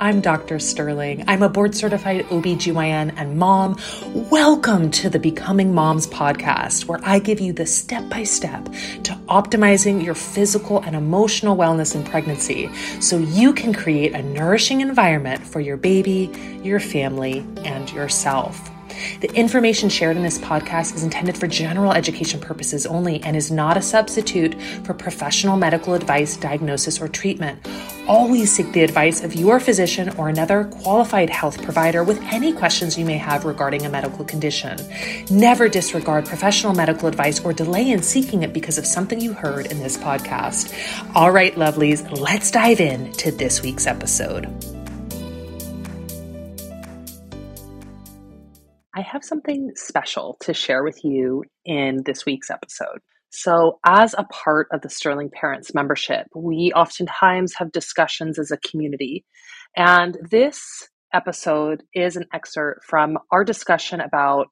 I'm Dr. Sterling. I'm a board certified OBGYN and mom. Welcome to the Becoming Moms podcast, where I give you the step by step to optimizing your physical and emotional wellness in pregnancy so you can create a nourishing environment for your baby, your family, and yourself. The information shared in this podcast is intended for general education purposes only and is not a substitute for professional medical advice, diagnosis, or treatment. Always seek the advice of your physician or another qualified health provider with any questions you may have regarding a medical condition. Never disregard professional medical advice or delay in seeking it because of something you heard in this podcast. All right, lovelies, let's dive in to this week's episode. I have something special to share with you in this week's episode. So, as a part of the Sterling Parents membership, we oftentimes have discussions as a community. And this episode is an excerpt from our discussion about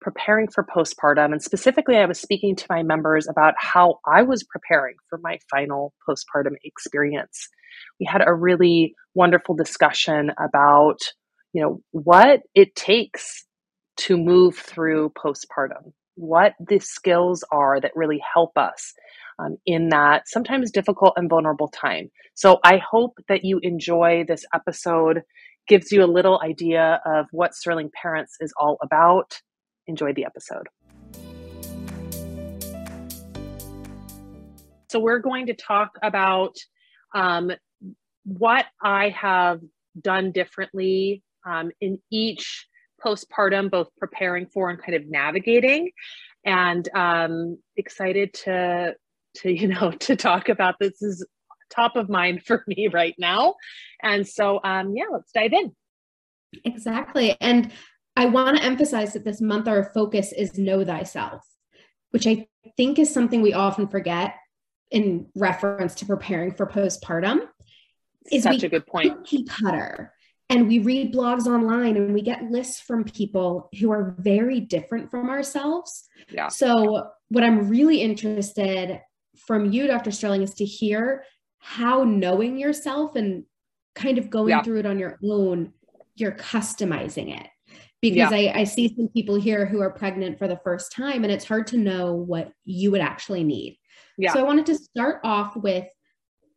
preparing for postpartum. And specifically, I was speaking to my members about how I was preparing for my final postpartum experience. We had a really wonderful discussion about you know what it takes to move through postpartum, what the skills are that really help us um, in that sometimes difficult and vulnerable time. So I hope that you enjoy this episode, gives you a little idea of what Sterling Parents is all about. Enjoy the episode. So we're going to talk about um, what I have done differently um, in each postpartum, both preparing for and kind of navigating, and um, excited to to you know to talk about this is top of mind for me right now. And so, um, yeah, let's dive in. Exactly, and I want to emphasize that this month our focus is know thyself, which I think is something we often forget in reference to preparing for postpartum. Is Such a good point. Cookie cutter and we read blogs online and we get lists from people who are very different from ourselves. Yeah. So, what I'm really interested from you, Dr. Sterling, is to hear how knowing yourself and kind of going yeah. through it on your own, you're customizing it. Because yeah. I, I see some people here who are pregnant for the first time, and it's hard to know what you would actually need. Yeah. So, I wanted to start off with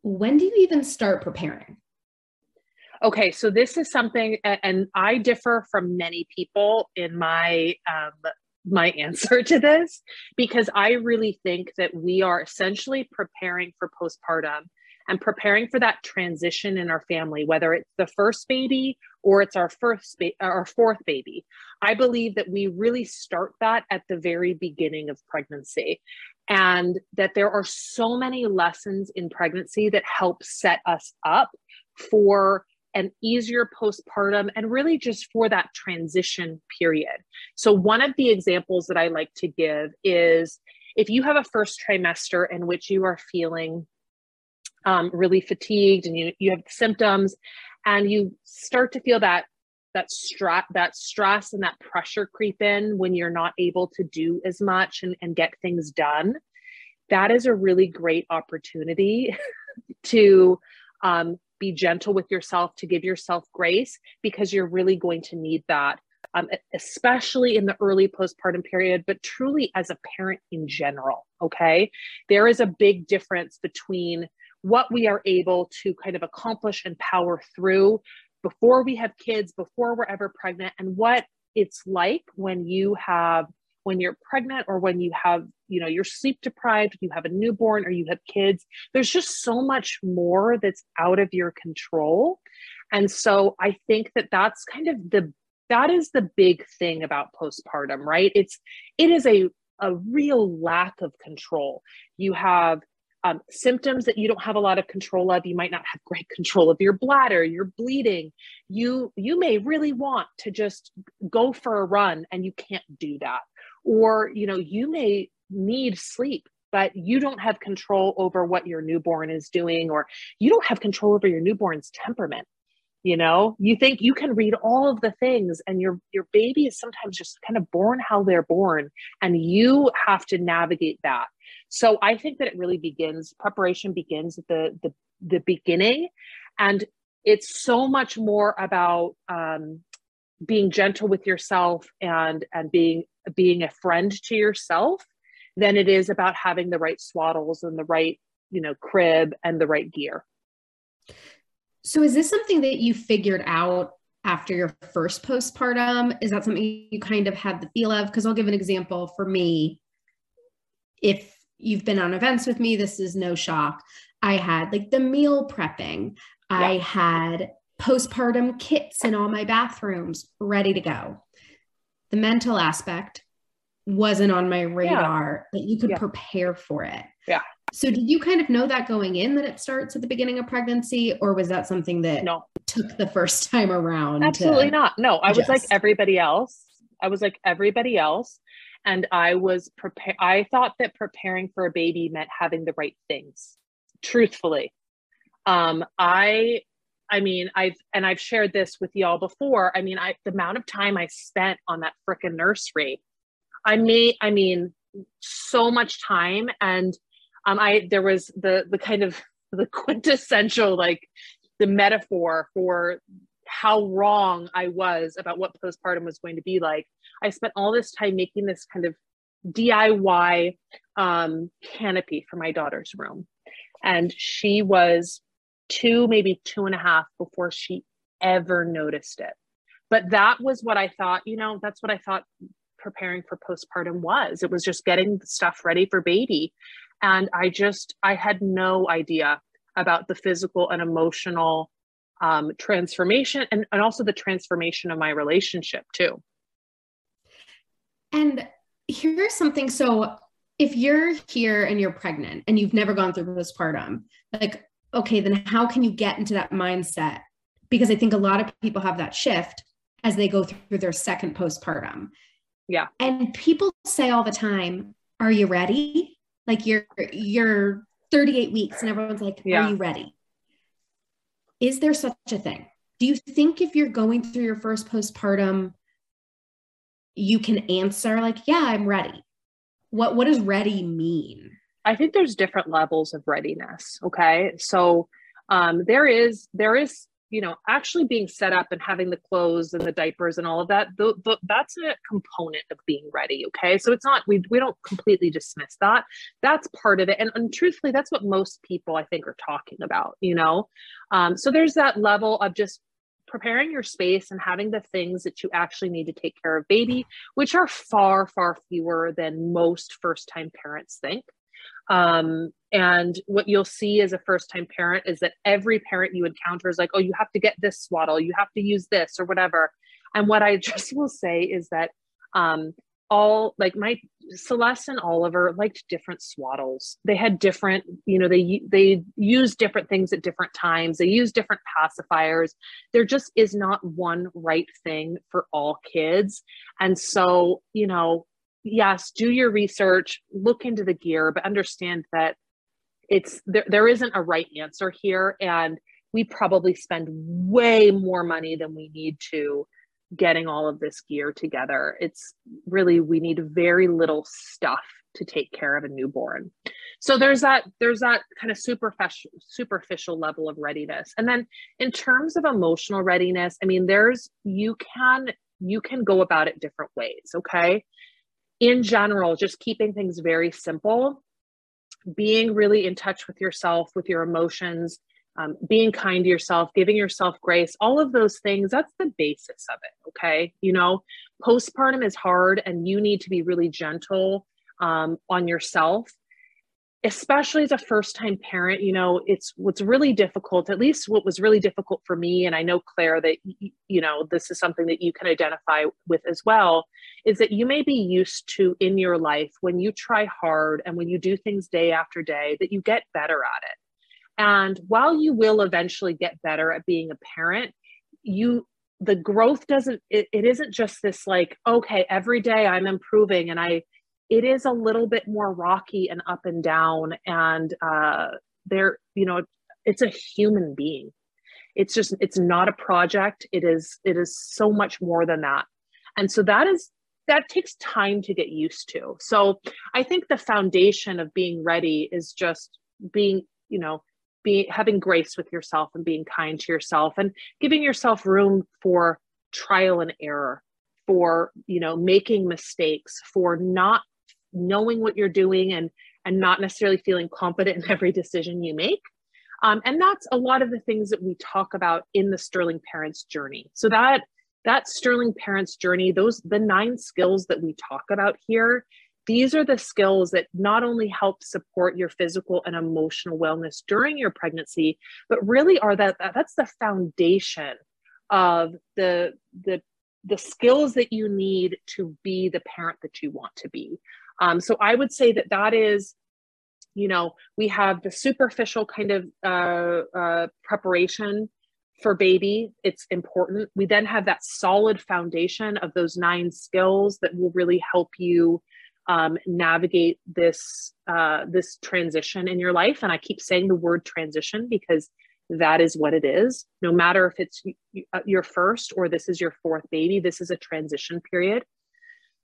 when do you even start preparing? Okay, so this is something, and I differ from many people in my um, my answer to this because I really think that we are essentially preparing for postpartum and preparing for that transition in our family, whether it's the first baby or it's our first ba- our fourth baby. I believe that we really start that at the very beginning of pregnancy, and that there are so many lessons in pregnancy that help set us up for an easier postpartum and really just for that transition period. So, one of the examples that I like to give is if you have a first trimester in which you are feeling um, really fatigued and you, you have symptoms and you start to feel that that stress that stress and that pressure creep in when you're not able to do as much and, and get things done that is a really great opportunity to um, be gentle with yourself, to give yourself grace, because you're really going to need that, um, especially in the early postpartum period, but truly as a parent in general. Okay. There is a big difference between what we are able to kind of accomplish and power through before we have kids, before we're ever pregnant, and what it's like when you have when you're pregnant or when you have you know you're sleep deprived you have a newborn or you have kids there's just so much more that's out of your control. And so i think that that's kind of the that is the big thing about postpartum right? It's it is a a real lack of control. You have um, symptoms that you don't have a lot of control of. You might not have great control of your bladder you're bleeding. You you may really want to just go for a run and you can't do that or you know you may need sleep but you don't have control over what your newborn is doing or you don't have control over your newborn's temperament. You know you think you can read all of the things and your your baby is sometimes just kind of born how they're born and you have to navigate that. So i think that it really begins preparation begins at the the, the beginning. And it's so much more about um, being gentle with yourself and and being being a friend to yourself than it is about having the right swaddles and the right you know crib and the right gear. So is this something that you figured out after your first postpartum? Is that something you kind of had the feel of? Because i'll give an example for me. If you've been on events with me this is no shock. I had like the meal prepping. Yeah. i had postpartum kits in all my bathrooms ready to go. The mental aspect wasn't on my radar yeah. that you could yeah. prepare for it. Yeah. So did you kind of know that going in that it starts at the beginning of pregnancy or was that something that no. took the first time around? Absolutely not. No, I was like everybody else. I was like everybody else and I was prepared I thought that preparing for a baby meant having the right things. Truthfully. Um I I mean, I've and I've shared this with y'all before. I mean, I the amount of time I spent on that freaking nursery. I made I mean so much time and um I there was the the kind of the quintessential like the metaphor for how wrong I was about what postpartum was going to be like. I spent all this time making this kind of DIY um, canopy for my daughter's room. And she was two, maybe two and a half before she ever noticed it. But that was what I thought, you know, that's what I thought preparing for postpartum was. It was just getting the stuff ready for baby. And I just, I had no idea about the physical and emotional um, transformation and, and also the transformation of my relationship too. And here's something so if you're here and you're pregnant and you've never gone through postpartum, like okay, then how can you get into that mindset? Because I think a lot of people have that shift as they go through their second postpartum. Yeah. And people say all the time, "Are you ready?" Like you're you're 38 weeks and everyone's like, yeah. "Are you ready?" Is there such a thing? Do you think if you're going through your first postpartum you can answer like, "Yeah, I'm ready." What what does ready mean? I think there's different levels of readiness. Okay. So um, there is, there is, you know, actually being set up and having the clothes and the diapers and all of that, th- th- that's a component of being ready. Okay. So it's not, we, we don't completely dismiss that. That's part of it. And, and truthfully, that's what most people I think are talking about, you know? Um, so there's that level of just preparing your space and having the things that you actually need to take care of baby, which are far, far fewer than most first time parents think. Um, and what you'll see as a first time parent is that every parent you encounter is like, oh, you have to get this swaddle, you have to use this or whatever. And what I just will say is that um, all like my Celeste and Oliver liked different swaddles. They had different, you know, they they use different things at different times. They use different pacifiers. There just is not one right thing for all kids. And so, you know, yes, do your research, look into the gear, but understand that it's there, there isn't a right answer here. And we probably spend way more money than we need to getting all of this gear together. It's really, we need very little stuff to take care of a newborn. So there's that there's that kind of superficial superficial level of readiness. And then in terms of emotional readiness, I mean there's you can you can go about it different ways, okay? In general, just keeping things very simple, being really in touch with yourself, with your emotions, um, being kind to yourself, giving yourself grace, all of those things, that's the basis of it. Okay. You know, postpartum is hard and you need to be really gentle um, on yourself especially as a first time parent you know it's what's really difficult at least what was really difficult for me and i know claire that you know this is something that you can identify with as well is that you may be used to in your life when you try hard and when you do things day after day that you get better at it. And while you will eventually get better at being a parent you the growth doesn't it, it isn't just this like okay every day i'm improving and i it is a little bit more rocky and up and down and uh, there you know it's a human being. It's just it's not a project. It is it is so much more than that. And so that is that takes time to get used to. So i think the foundation of being ready is just being you know be having grace with yourself and being kind to yourself and giving yourself room for trial and error for you know making mistakes for not knowing what you're doing and and not necessarily feeling confident in every decision you make. Um, and that's a lot of the things that we talk about in the sterling parents journey. So that that sterling parents journey those the nine skills that we talk about here these are the skills that not only help support your physical and emotional wellness during your pregnancy but really are that that's the foundation of the the the skills that you need to be the parent that you want to be um, so i would say that that is you know we have the superficial kind of uh, uh, preparation for baby. It's important. We then have that solid foundation of those nine skills that will really help you um, navigate this uh, this transition in your life. And i keep saying the word transition because that is what it is. No matter if it's uh, your first or this is your fourth baby this is a transition period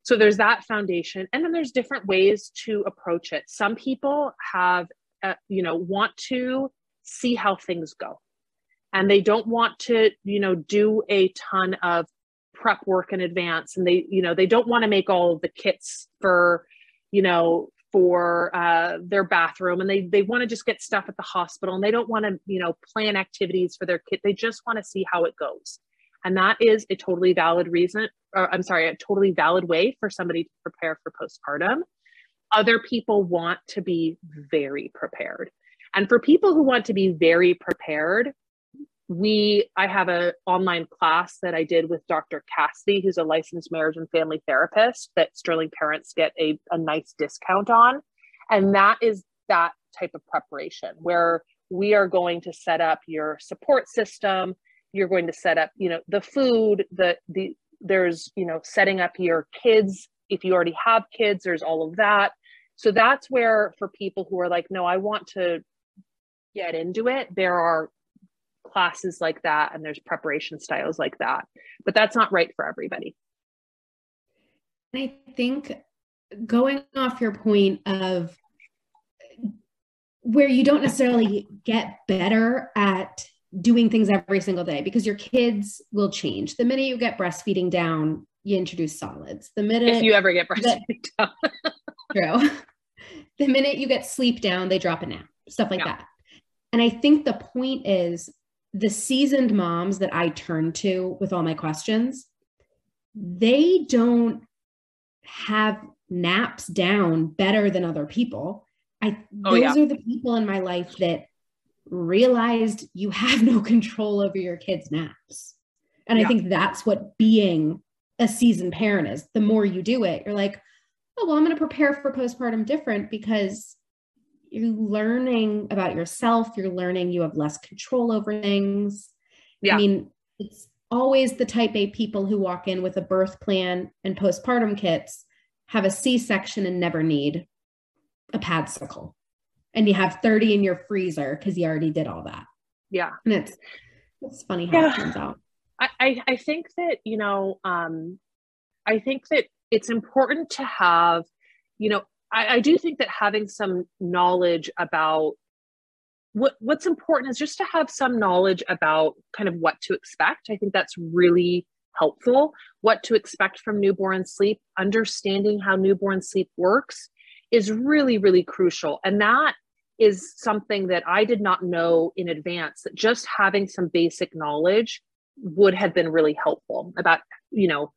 so there's that foundation and then there's different ways to approach it. Some people have uh, you know want to see how things go and they don't want to you know do a ton of prep work in advance and they you know they don't want to make all the kits for you know for uh, their bathroom and they they want to just get stuff at the hospital and they don't want to you know plan activities for their kid they just want to see how it goes and that is a totally valid reason or i'm sorry a totally valid way for somebody to prepare for postpartum. Other people want to be very prepared. And for people who want to be very prepared we i have an online class that i did with dr cassidy who's a licensed marriage and family therapist that sterling parents get a, a nice discount on. And that is that type of preparation where we are going to set up your support system you're going to set up you know the food the the there's you know setting up your kids. If you already have kids there's all of that. So that's where for people who are like no i want to get into it there are classes like that and there's preparation styles like that. But that's not right for everybody. I think going off your point of where you don't necessarily get better at doing things every single day because your kids will change the minute you get breastfeeding down you introduce solids the minute if you ever get breastfeeding down true the minute you get sleep down they drop a nap stuff like yeah. that and i think the point is the seasoned moms that I turn to with all my questions, they don't have naps down better than other people. I oh, those yeah. are the people in my life that realized you have no control over your kids' naps. And yeah. I think that's what being a seasoned parent is. The more you do it, you're like, oh, well, I'm going to prepare for postpartum different because you're learning about yourself you're learning you have less control over things yeah. i mean it's always the type a people who walk in with a birth plan and postpartum kits have a c-section and never need a padsicle and you have 30 in your freezer because you already did all that yeah and it's it's funny how yeah. it turns out I, I think that you know um i think that it's important to have you know I, I do think that having some knowledge about what what's important is just to have some knowledge about kind of what to expect. I think that's really helpful. What to expect from newborn sleep, understanding how newborn sleep works is really, really crucial. And that is something that I did not know in advance, that just having some basic knowledge would have been really helpful about, you know,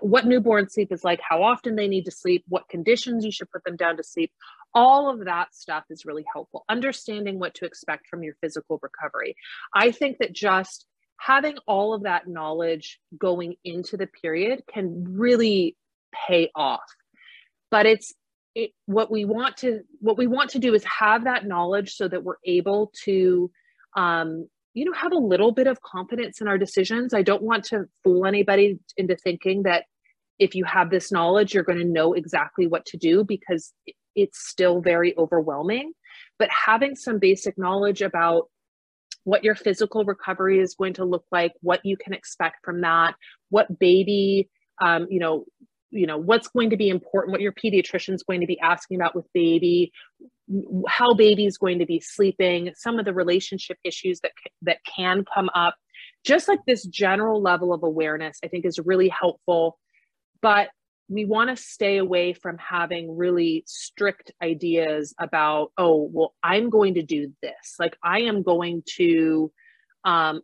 what newborn sleep is like, how often they need to sleep, what conditions you should put them down to sleep. All of that stuff is really helpful. Understanding what to expect from your physical recovery. I think that just having all of that knowledge going into the period can really pay off. But it's it, what we want to what we want to do is have that knowledge so that we're able to um, you know have a little bit of confidence in our decisions. I don't want to fool anybody into thinking that if you have this knowledge you're going to know exactly what to do because it's still very overwhelming. But having some basic knowledge about what your physical recovery is going to look like what you can expect from that what baby um, you know you know what's going to be important what your pediatrician is going to be asking about with baby how baby is going to be sleeping some of the relationship issues that that can come up. Just like this general level of awareness i think is really helpful. But we want to stay away from having really strict ideas about oh well i'm going to do this. Like i am going to um,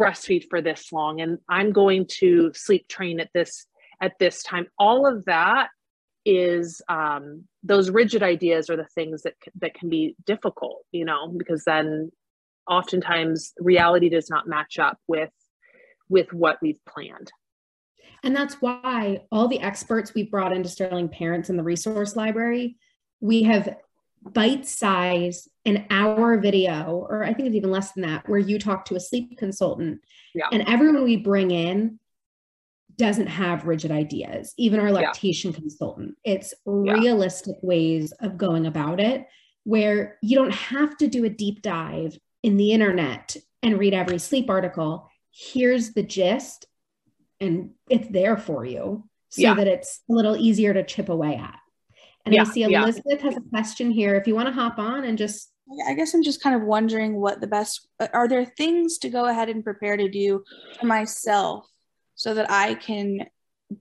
breastfeed for this long and i'm going to sleep train at this at this time all of that is um, those rigid ideas are the things that that can be difficult you know because then oftentimes reality does not match up with with what we've planned and that's why all the experts we've brought into sterling parents in the resource library we have bite size an hour video or i think it's even less than that where you talk to a sleep consultant yeah. and everyone we bring in doesn't have rigid ideas even our lactation yeah. consultant it's yeah. realistic ways of going about it where you don't have to do a deep dive in the internet and read every sleep article here's the gist and it's there for you so yeah. that it's a little easier to chip away at and yeah, I see Elizabeth yeah. has a question here. If you want to hop on and just. I guess I'm just kind of wondering what the best are there things to go ahead and prepare to do for myself so that I can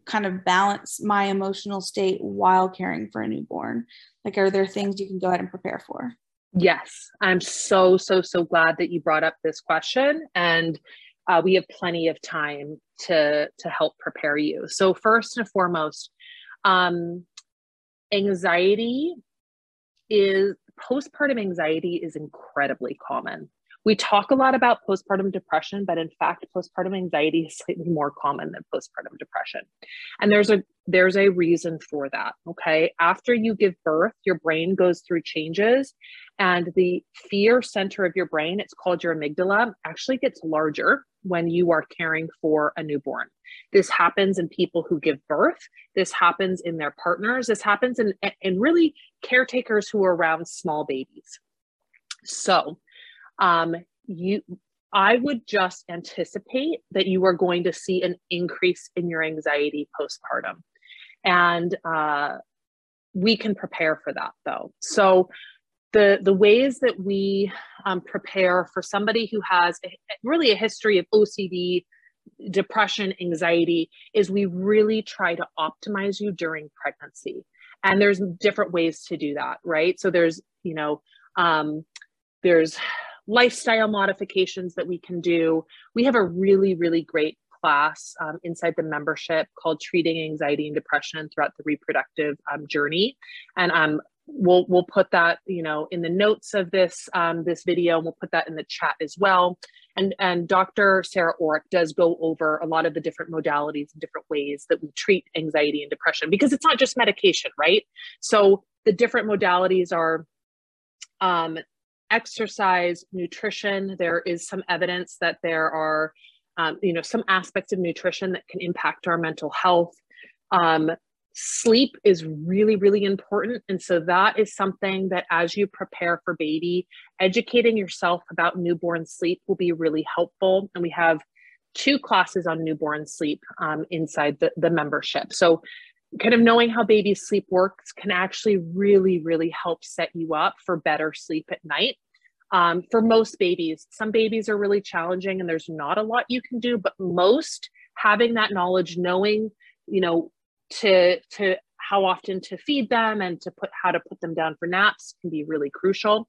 kind of balance my emotional state while caring for a newborn? Like, are there things you can go ahead and prepare for? Yes, I'm so, so, so glad that you brought up this question. And uh, we have plenty of time to to help prepare you. So first and foremost, um, anxiety is postpartum anxiety is incredibly common. We talk a lot about postpartum depression, but in fact, postpartum anxiety is slightly more common than postpartum depression. And there's a there's a reason for that. Okay. After you give birth, your brain goes through changes and the fear center of your brain, it's called your amygdala, actually gets larger when you are caring for a newborn. This happens in people who give birth. This happens in their partners. This happens in, in really caretakers who are around small babies. So, um, you, I would just anticipate that you are going to see an increase in your anxiety postpartum. And uh, we can prepare for that though. So, the the ways that we um, prepare for somebody who has a, really a history of OCD, depression, anxiety is we really try to optimize you during pregnancy. And there's different ways to do that, right? So there's, you know, um, there's lifestyle modifications that we can do. We have a really, really great class um, inside the membership called Treating Anxiety and Depression Throughout the Reproductive um, Journey. And um, we'll we'll put that you know in the notes of this um, this video and we'll put that in the chat as well and and dr sarah orrick does go over a lot of the different modalities and different ways that we treat anxiety and depression because it's not just medication right so the different modalities are um, exercise nutrition there is some evidence that there are um, you know some aspects of nutrition that can impact our mental health um, sleep is really, really important. And so that is something that as you prepare for baby, educating yourself about newborn sleep will be really helpful. And we have two classes on newborn sleep um, inside the, the membership. So kind of knowing how baby sleep works can actually really, really help set you up for better sleep at night. Um, for most babies, some babies are really challenging and there's not a lot you can do, but most having that knowledge, knowing, you know, to to how often to feed them and to put how to put them down for naps can be really crucial.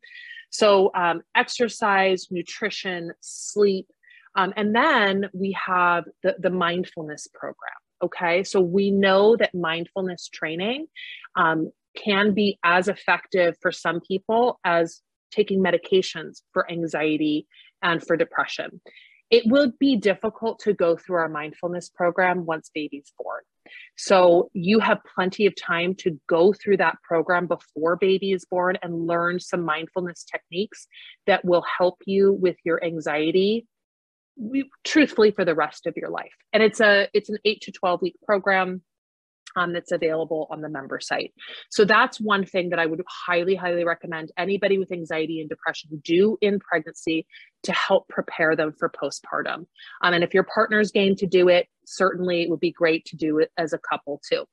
So um, exercise, nutrition, sleep, um, and then we have the, the mindfulness program. Okay, so we know that mindfulness training um, can be as effective for some people as taking medications for anxiety and for depression. It will be difficult to go through our mindfulness program once baby's born. So you have plenty of time to go through that program before baby is born and learn some mindfulness techniques that will help you with your anxiety truthfully for the rest of your life. And it's a it's an 8 to 12 week program um, that's available on the member site. So that's one thing that I would highly, highly recommend anybody with anxiety and depression do in pregnancy to help prepare them for postpartum. Um, and if your partner's game to do it, certainly it would be great to do it as a couple too.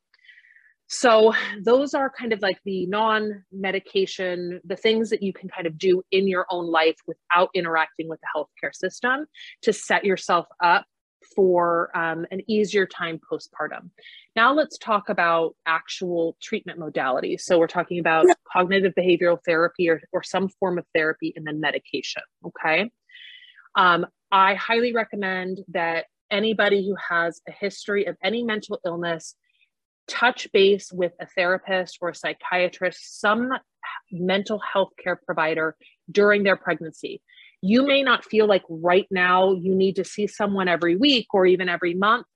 So those are kind of like the non-medication the things that you can kind of do in your own life without interacting with the healthcare system to set yourself up for um, an easier time postpartum. Now let's talk about actual treatment modalities so we're talking about cognitive behavioral therapy or, or some form of therapy and then medication okay? Um, i highly recommend that anybody who has a history of any mental illness touch base with a therapist or a psychiatrist, some mental health care provider during their pregnancy. You may not feel like right now you need to see someone every week or even every month,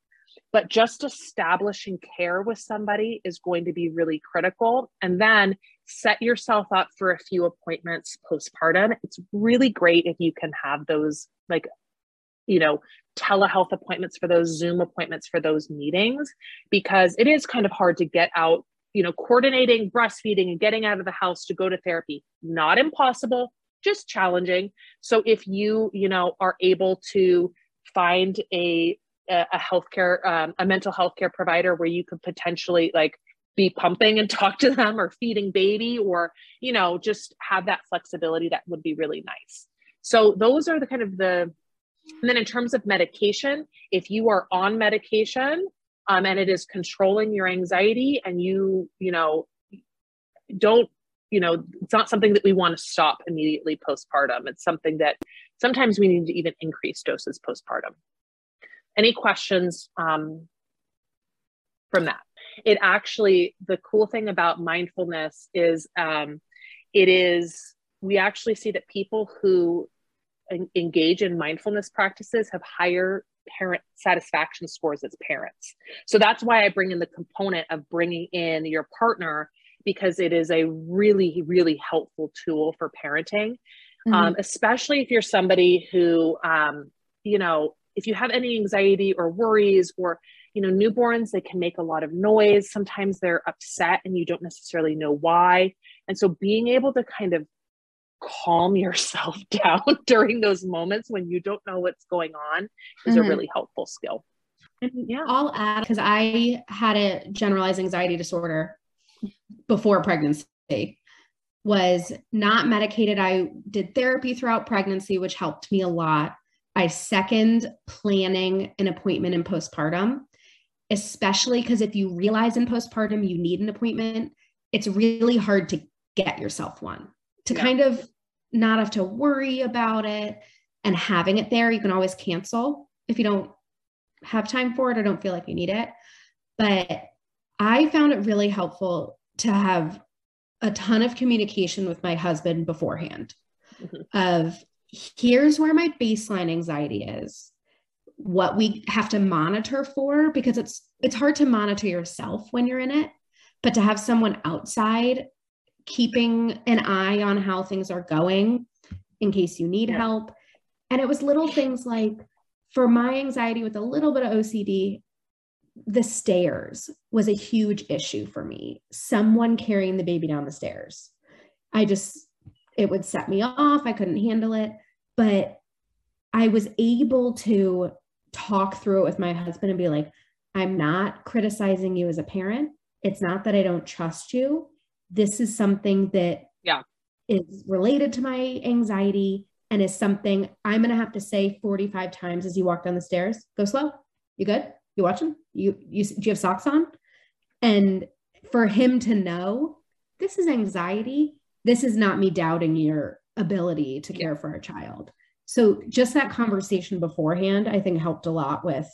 but just establishing care with somebody is going to be really critical. And then set yourself up for a few appointments postpartum. It's really great if you can have those like you know telehealth appointments for those zoom appointments for those meetings because it is kind of hard to get out you know coordinating breastfeeding and getting out of the house to go to therapy. Not impossible just challenging. So if you you know are able to find a a healthcare um, a mental health care provider where you could potentially like be pumping and talk to them or feeding baby or you know just have that flexibility that would be really nice. So those are the kind of the and then in terms of medication, if you are on medication um, and it is controlling your anxiety and you, you know, don't, you know, it's not something that we want to stop immediately postpartum. It's something that sometimes we need to even increase doses postpartum. Any questions um, from that? It actually, the cool thing about mindfulness is um, it is, we actually see that people who engage in mindfulness practices have higher parent satisfaction scores as parents. So that's why I bring in the component of bringing in your partner because it is a really, really helpful tool for parenting, mm-hmm. um, especially if you're somebody who, um, you know, if you have any anxiety or worries or you know newborns they can make a lot of noise sometimes they're upset and you don't necessarily know why and so being able to kind of calm yourself down during those moments when you don't know what's going on is mm-hmm. a really helpful skill. yeah. I'll add because I had a generalized anxiety disorder before pregnancy was not medicated. I did therapy throughout pregnancy, which helped me a lot. I second planning an appointment in postpartum, especially because if you realize in postpartum you need an appointment, it's really hard to get yourself one to yeah. kind of not have to worry about it and having it there. You can always cancel if you don't have time for it or don't feel like you need it. But I found it really helpful to have a ton of communication with my husband beforehand mm-hmm. of here's where my baseline anxiety is what we have to monitor for because it's it's hard to monitor yourself when you're in it but to have someone outside keeping an eye on how things are going in case you need yeah. help. And it was little things like for my anxiety with a little bit of OCD, the stairs was a huge issue for me. Someone carrying the baby down the stairs. I just, it would set me off. I couldn't handle it. But I was able to talk through it with my husband and be like, I'm not criticizing you as a parent. It's not that I don't trust you this is something that yeah is related to my anxiety and is something I'm gonna have to say 45 times as you walk down the stairs. Go slow. You good? You watching? You you do you have socks on? And for him to know this is anxiety. This is not me doubting your ability to care for a child. So just that conversation beforehand, I think helped a lot with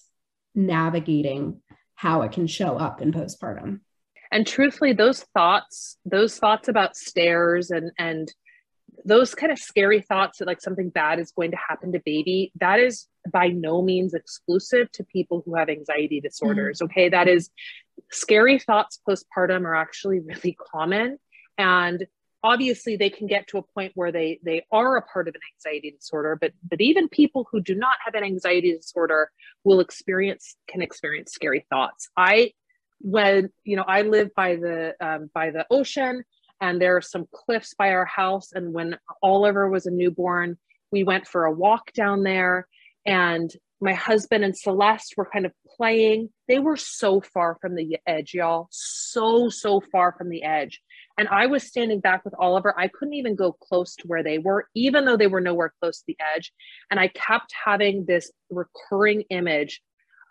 navigating how it can show up in postpartum and truthfully those thoughts those thoughts about stairs and and those kind of scary thoughts that like something bad is going to happen to baby that is by no means exclusive to people who have anxiety disorders mm-hmm. okay? That is scary thoughts postpartum are actually really common. And obviously they can get to a point where they they are a part of an anxiety disorder but but even people who do not have an anxiety disorder will experience can experience scary thoughts. I when you know i live by the um, by the ocean and there are some cliffs by our house and when oliver was a newborn we went for a walk down there and my husband and celeste were kind of playing. They were so far from the edge, y'all. So, so far from the edge. And I was standing back with Oliver. I couldn't even go close to where they were, even though they were nowhere close to the edge. And I kept having this recurring image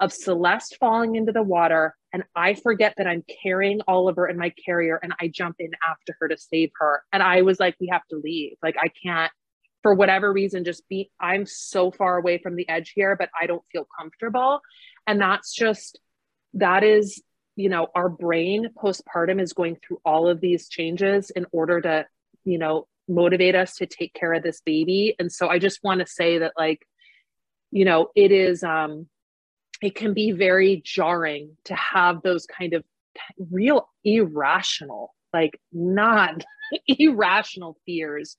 of Celeste falling into the water. And I forget that I'm carrying Oliver in my carrier and I jump in after her to save her. And I was like, we have to leave. Like, I can't, for whatever reason, just be, I'm so far away from the edge here, but I don't feel comfortable. And that's just, that is you know our brain postpartum is going through all of these changes in order to you know motivate us to take care of this baby and so i just want to say that like you know it is um it can be very jarring to have those kind of real irrational like not irrational fears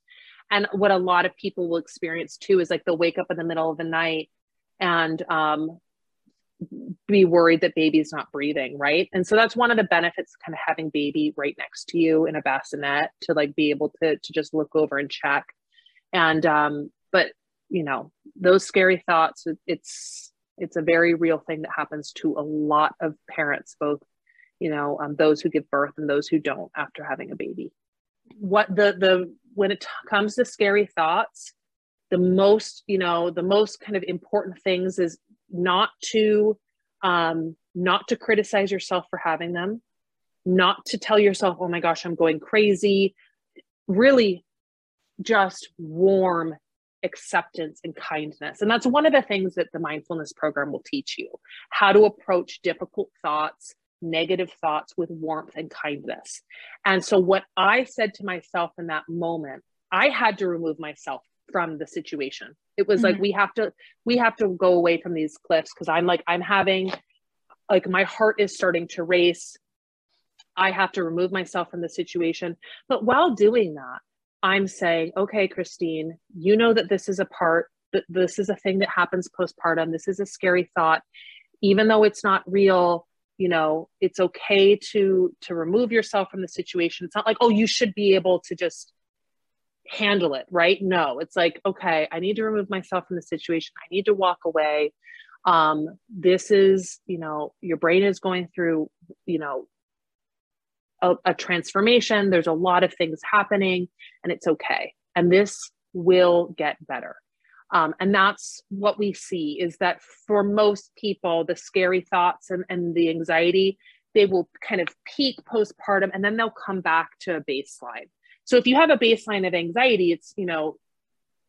and what a lot of people will experience too is like they'll wake up in the middle of the night and um be worried that baby's not breathing, right? And so that's one of the benefits kind of having baby right next to you in a bassinet to like be able to to just look over and check. And um, but you know, those scary thoughts, it's it's a very real thing that happens to a lot of parents, both you know, um, those who give birth and those who don't after having a baby. What the the when it t- comes to scary thoughts, the most you know the most kind of important things is not to um, not to criticize yourself for having them, not to tell yourself, oh my gosh, I'm going crazy. Really just warm acceptance and kindness. And that's one of the things that the mindfulness program will teach you how to approach difficult thoughts, negative thoughts with warmth and kindness. And so, what I said to myself in that moment, I had to remove myself from the situation. It was mm-hmm. like we have to we have to go away from these cliffs because I'm like I'm having like my heart is starting to race. I have to remove myself from the situation. But while doing that, I'm saying, okay, Christine, you know that this is a part that this is a thing that happens postpartum. This is a scary thought. Even though it's not real, you know, it's okay to to remove yourself from the situation. It's not like, oh, you should be able to just handle it, right? No, it's like, okay, I need to remove myself from the situation. I need to walk away. Um, this is, you know, your brain is going through, you know, a, a transformation. There's a lot of things happening, and it's okay. And this will get better. Um, and that's what we see is that for most people, the scary thoughts and, and the anxiety, they will kind of peak postpartum and then they'll come back to a baseline. So if you have a baseline of anxiety, it's, you know,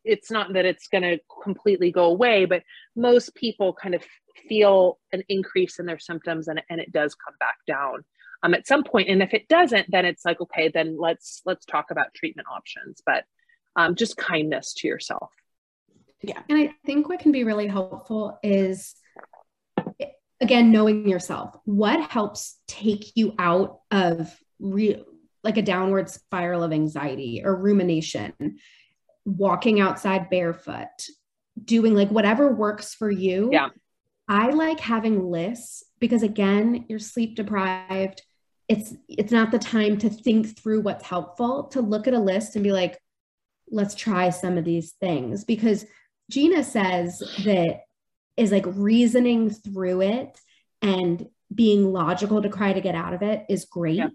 it's not that it's going to completely go away, but most people kind of feel an increase in their symptoms and, and it does come back down um, at some point. And if it doesn't, then it's like, okay, then let's, let's talk about treatment options, but um, just kindness to yourself. Yeah. And I think what can be really helpful is again, knowing yourself, what helps take you out of real like a downward spiral of anxiety or rumination, walking outside barefoot, doing like whatever works for you. Yeah. I like having lists because again, you're sleep deprived. It's it's not the time to think through what's helpful, to look at a list and be like, let's try some of these things because Gina says that is like reasoning through it and being logical to try to get out of it is great. Yeah.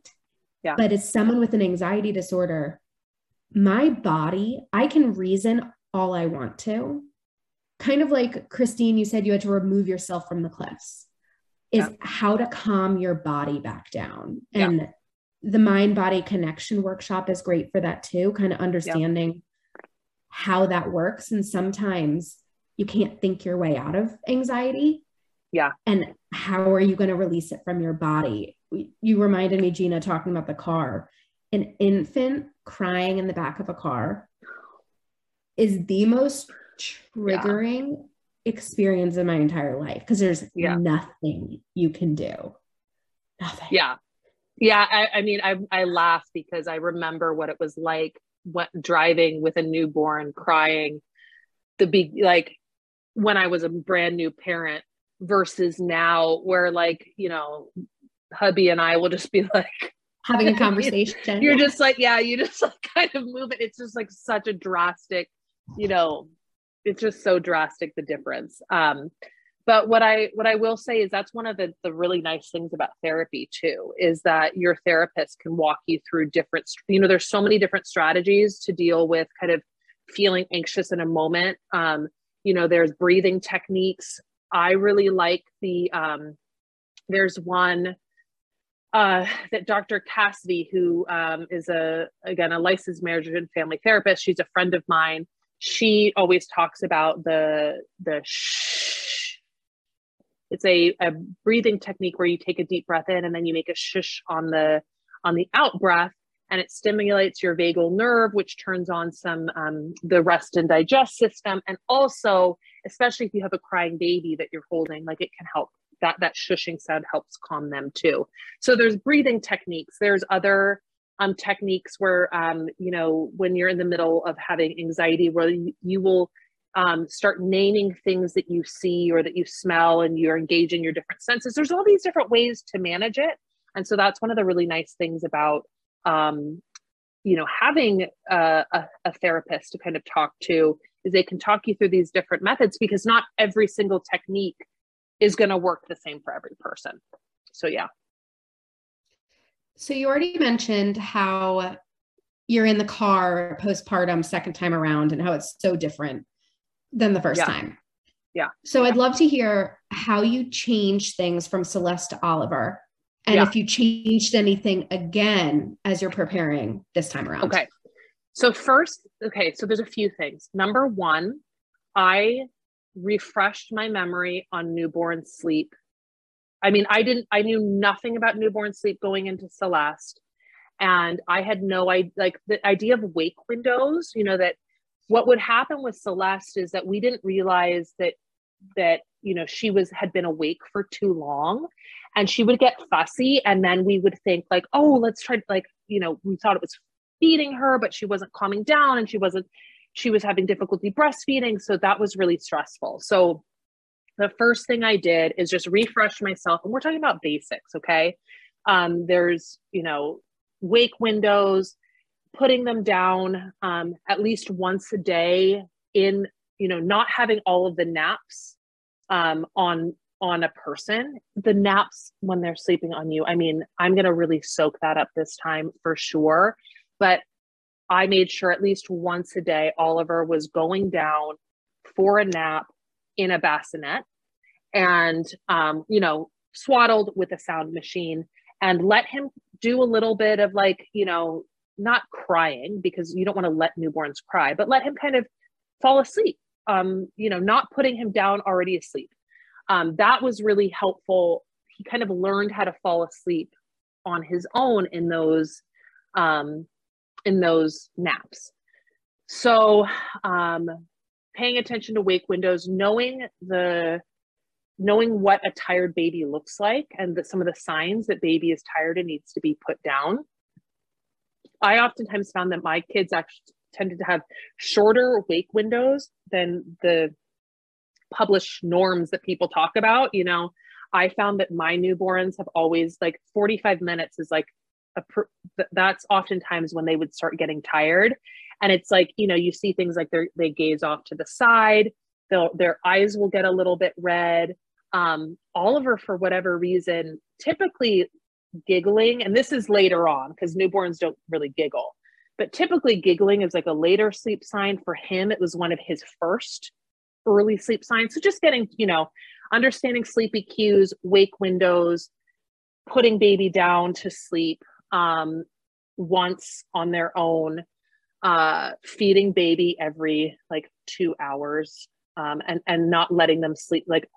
Yeah. But as someone with an anxiety disorder, my body, I can reason all I want to. Kind of like Christine, you said you had to remove yourself from the cliffs, is yeah. how to calm your body back down. And yeah. the mind body connection workshop is great for that too, kind of understanding how that works. And sometimes you can't think your way out of anxiety. Yeah. And how are you going to release it from your body? you reminded me, Gina, talking about the car. An infant crying in the back of a car is the most triggering yeah. Experience in my entire life because there's yeah. nothing you can do. Nothing. Yeah. Yeah. I, I mean, I, I laugh because I remember what it was like what, driving with a newborn crying the big, like when I was a brand new parent versus now where like, you know, hubby and I will just be like having a conversation. You're just like, yeah, you just like kind of move it. It's just like such a drastic, you know, it's just so drastic the difference. Um, but what i what i will say is that's one of the, the really nice things about therapy too is that your therapist can walk you through different you know there's so many different strategies to deal with kind of feeling anxious in a moment um, you know there's breathing techniques i really like the um, there's one uh, that Dr. Cassidy, who um, is a again a licensed marriage and family therapist, she's a friend of mine. She always talks about the the shh. It's a, a breathing technique where you take a deep breath in and then you make a shush on the on the out breath, and it stimulates your vagal nerve, which turns on some um, the rest and digest system, and also especially if you have a crying baby that you're holding, like it can help that that shushing sound helps calm them too. So there's breathing techniques. There's other um, techniques where um, you know when you're in the middle of having anxiety, where you, you will um, start naming things that you see or that you smell, and you're engaging your different senses. There's all these different ways to manage it, and so that's one of the really nice things about um, you know having a, a, a therapist to kind of talk to is they can talk you through these different methods because not every single technique is going to work the same for every person. So, yeah. So, you already mentioned how you're in the car postpartum second time around and how it's so different than the first yeah. time. Yeah. So, I'd love to hear how you changed things from Celeste to Oliver and Yeah. if you changed anything again as you're preparing this time around. Okay. So, first, okay, so there's a few things. Number one, I refreshed my memory on newborn sleep. I mean, I didn't, I knew nothing about newborn sleep going into Celeste. And I had no idea, like the idea of wake windows, you know, that what would happen with Celeste is that we didn't realize that, that, you know, she was, had been awake for too long and she would get fussy. And then we would think like, oh, let's try, like, you know, we thought it was feeding her, but she wasn't calming down and she wasn't she was having difficulty breastfeeding. So that was really stressful. So the first thing I did is just refresh myself. And we're talking about basics, okay? Um, there's, you know, wake windows, putting them down um, at least once a day in, you know, not having all of the naps um, on on a person the naps when they're sleeping on you i mean i'm going to really soak that up this time for sure but I made sure at least once a day Oliver was going down for a nap in a bassinet and, um, you know, swaddled with a sound machine and let him do a little bit of like, you know, not crying because you don't want to let newborns cry, but let him kind of fall asleep, um, you know, not putting him down already asleep. Um, that was really helpful. He kind of learned how to fall asleep on his own in those um, in those naps. So, um, paying attention to wake windows, knowing the knowing what a tired baby looks like and that some of the signs that baby is tired and needs to be put down. I oftentimes found that my kids actually tended to have shorter wake windows than the published norms that people talk about. You know, I found that my newborns have always like 45 minutes is like a pr- that's oftentimes when they would start getting tired and it's like you know you see things like they they gaze off to the side. They'll their eyes will get a little bit red. Um, oliver for whatever reason typically giggling and this is later on because newborns don't really giggle but typically giggling is like a later sleep sign. For him it was one of his first early sleep signs. So just getting you know understanding sleepy cues wake windows putting baby down to sleep um, once on their own, uh, feeding baby every like two hours, um, and and not letting them sleep. Like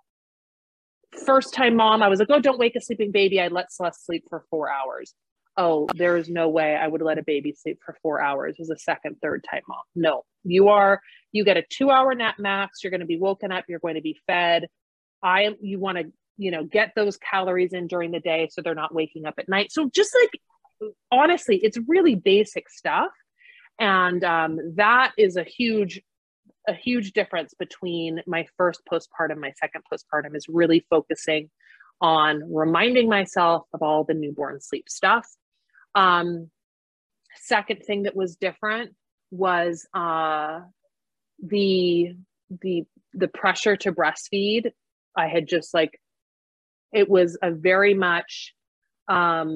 first time mom, I was like, oh, don't wake a sleeping baby. I let Celeste sleep for four hours. Oh, there is no way I would let a baby sleep for four hours. Was a second, third time mom. No, you are. You get a two hour nap max. You're going to be woken up. You're going to be fed. I am. You want to you know get those calories in during the day so they're not waking up at night so just like honestly, it's really basic stuff. And um, that is a huge, a huge difference between my first postpartum, my second postpartum is really focusing on reminding myself of all the newborn sleep stuff. Um, second thing that was different was uh, the the the pressure to breastfeed I had just like, it was a very much, um,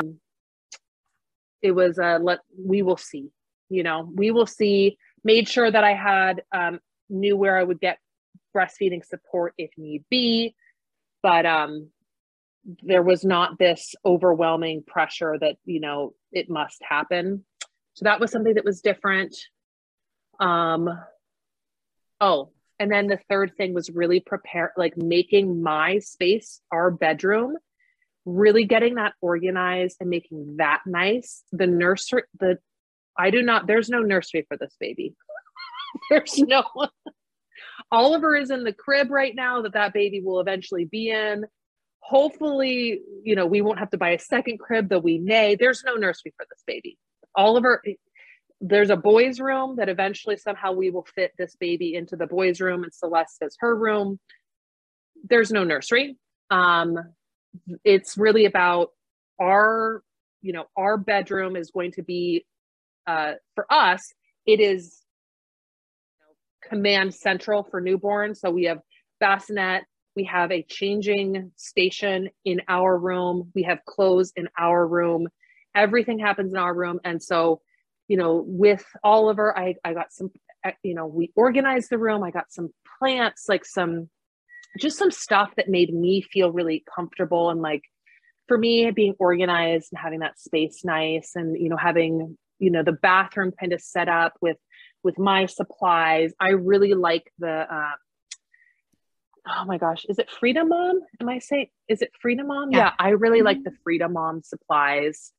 it was a let, we will see, you know, we will see, made sure that I had, um, knew where I would get breastfeeding support if need be. But, um, there was not this overwhelming pressure that, you know, it must happen. So that was something that was different. Um, oh, and then the third thing was really prepare, like making my space, our bedroom, really getting that organized and making that nice. The nursery, the I do not, there's no nursery for this baby. there's no, Oliver is in the crib right now that that baby will eventually be in. Hopefully, you know, we won't have to buy a second crib, though we may. There's no nursery for this baby. Oliver, there's a boys' room that eventually somehow we will fit this baby into the boys' room and Celeste has her room. There's no nursery. Um, it's really about our, you know, our bedroom is going to be uh, for us. It is you know, command central for newborn. So we have bassinet. We have a changing station in our room. We have clothes in our room. Everything happens in our room, and so you know, with Oliver, I, I got some, you know, we organized the room. I got some plants, like some, just some stuff that made me feel really comfortable. And like for me, being organized and having that space nice and, you know, having, you know, the bathroom kind of set up with, with my supplies. I really like the, uh, oh my gosh, is it Frida Mom? Am I saying, is it Frida Mom? Yeah, yeah I really mm-hmm. like the Frida Mom supplies.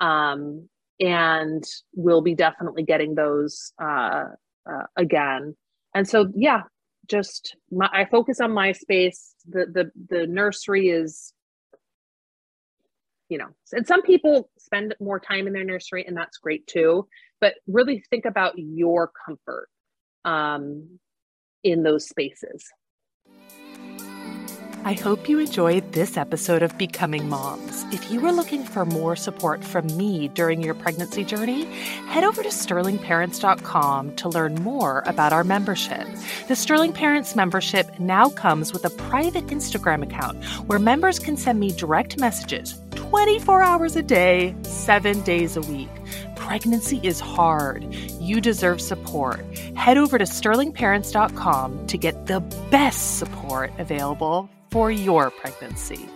Um, and we'll be definitely getting those uh, uh, again. And so, yeah, just my, I focus on my space. The the the nursery is, you know, and some people spend more time in their nursery, and that's great too. But really think about your comfort um, in those spaces. I hope you enjoyed this episode of Becoming Moms. If you are looking for more support from me during your pregnancy journey, head over to sterlingparents.com to learn more about our membership. The Sterling Parents membership now comes with a private Instagram account where members can send me direct messages 24 hours a day, seven days a week. Pregnancy is hard. You deserve support. Head over to sterlingparents.com to get the best support available for your pregnancy.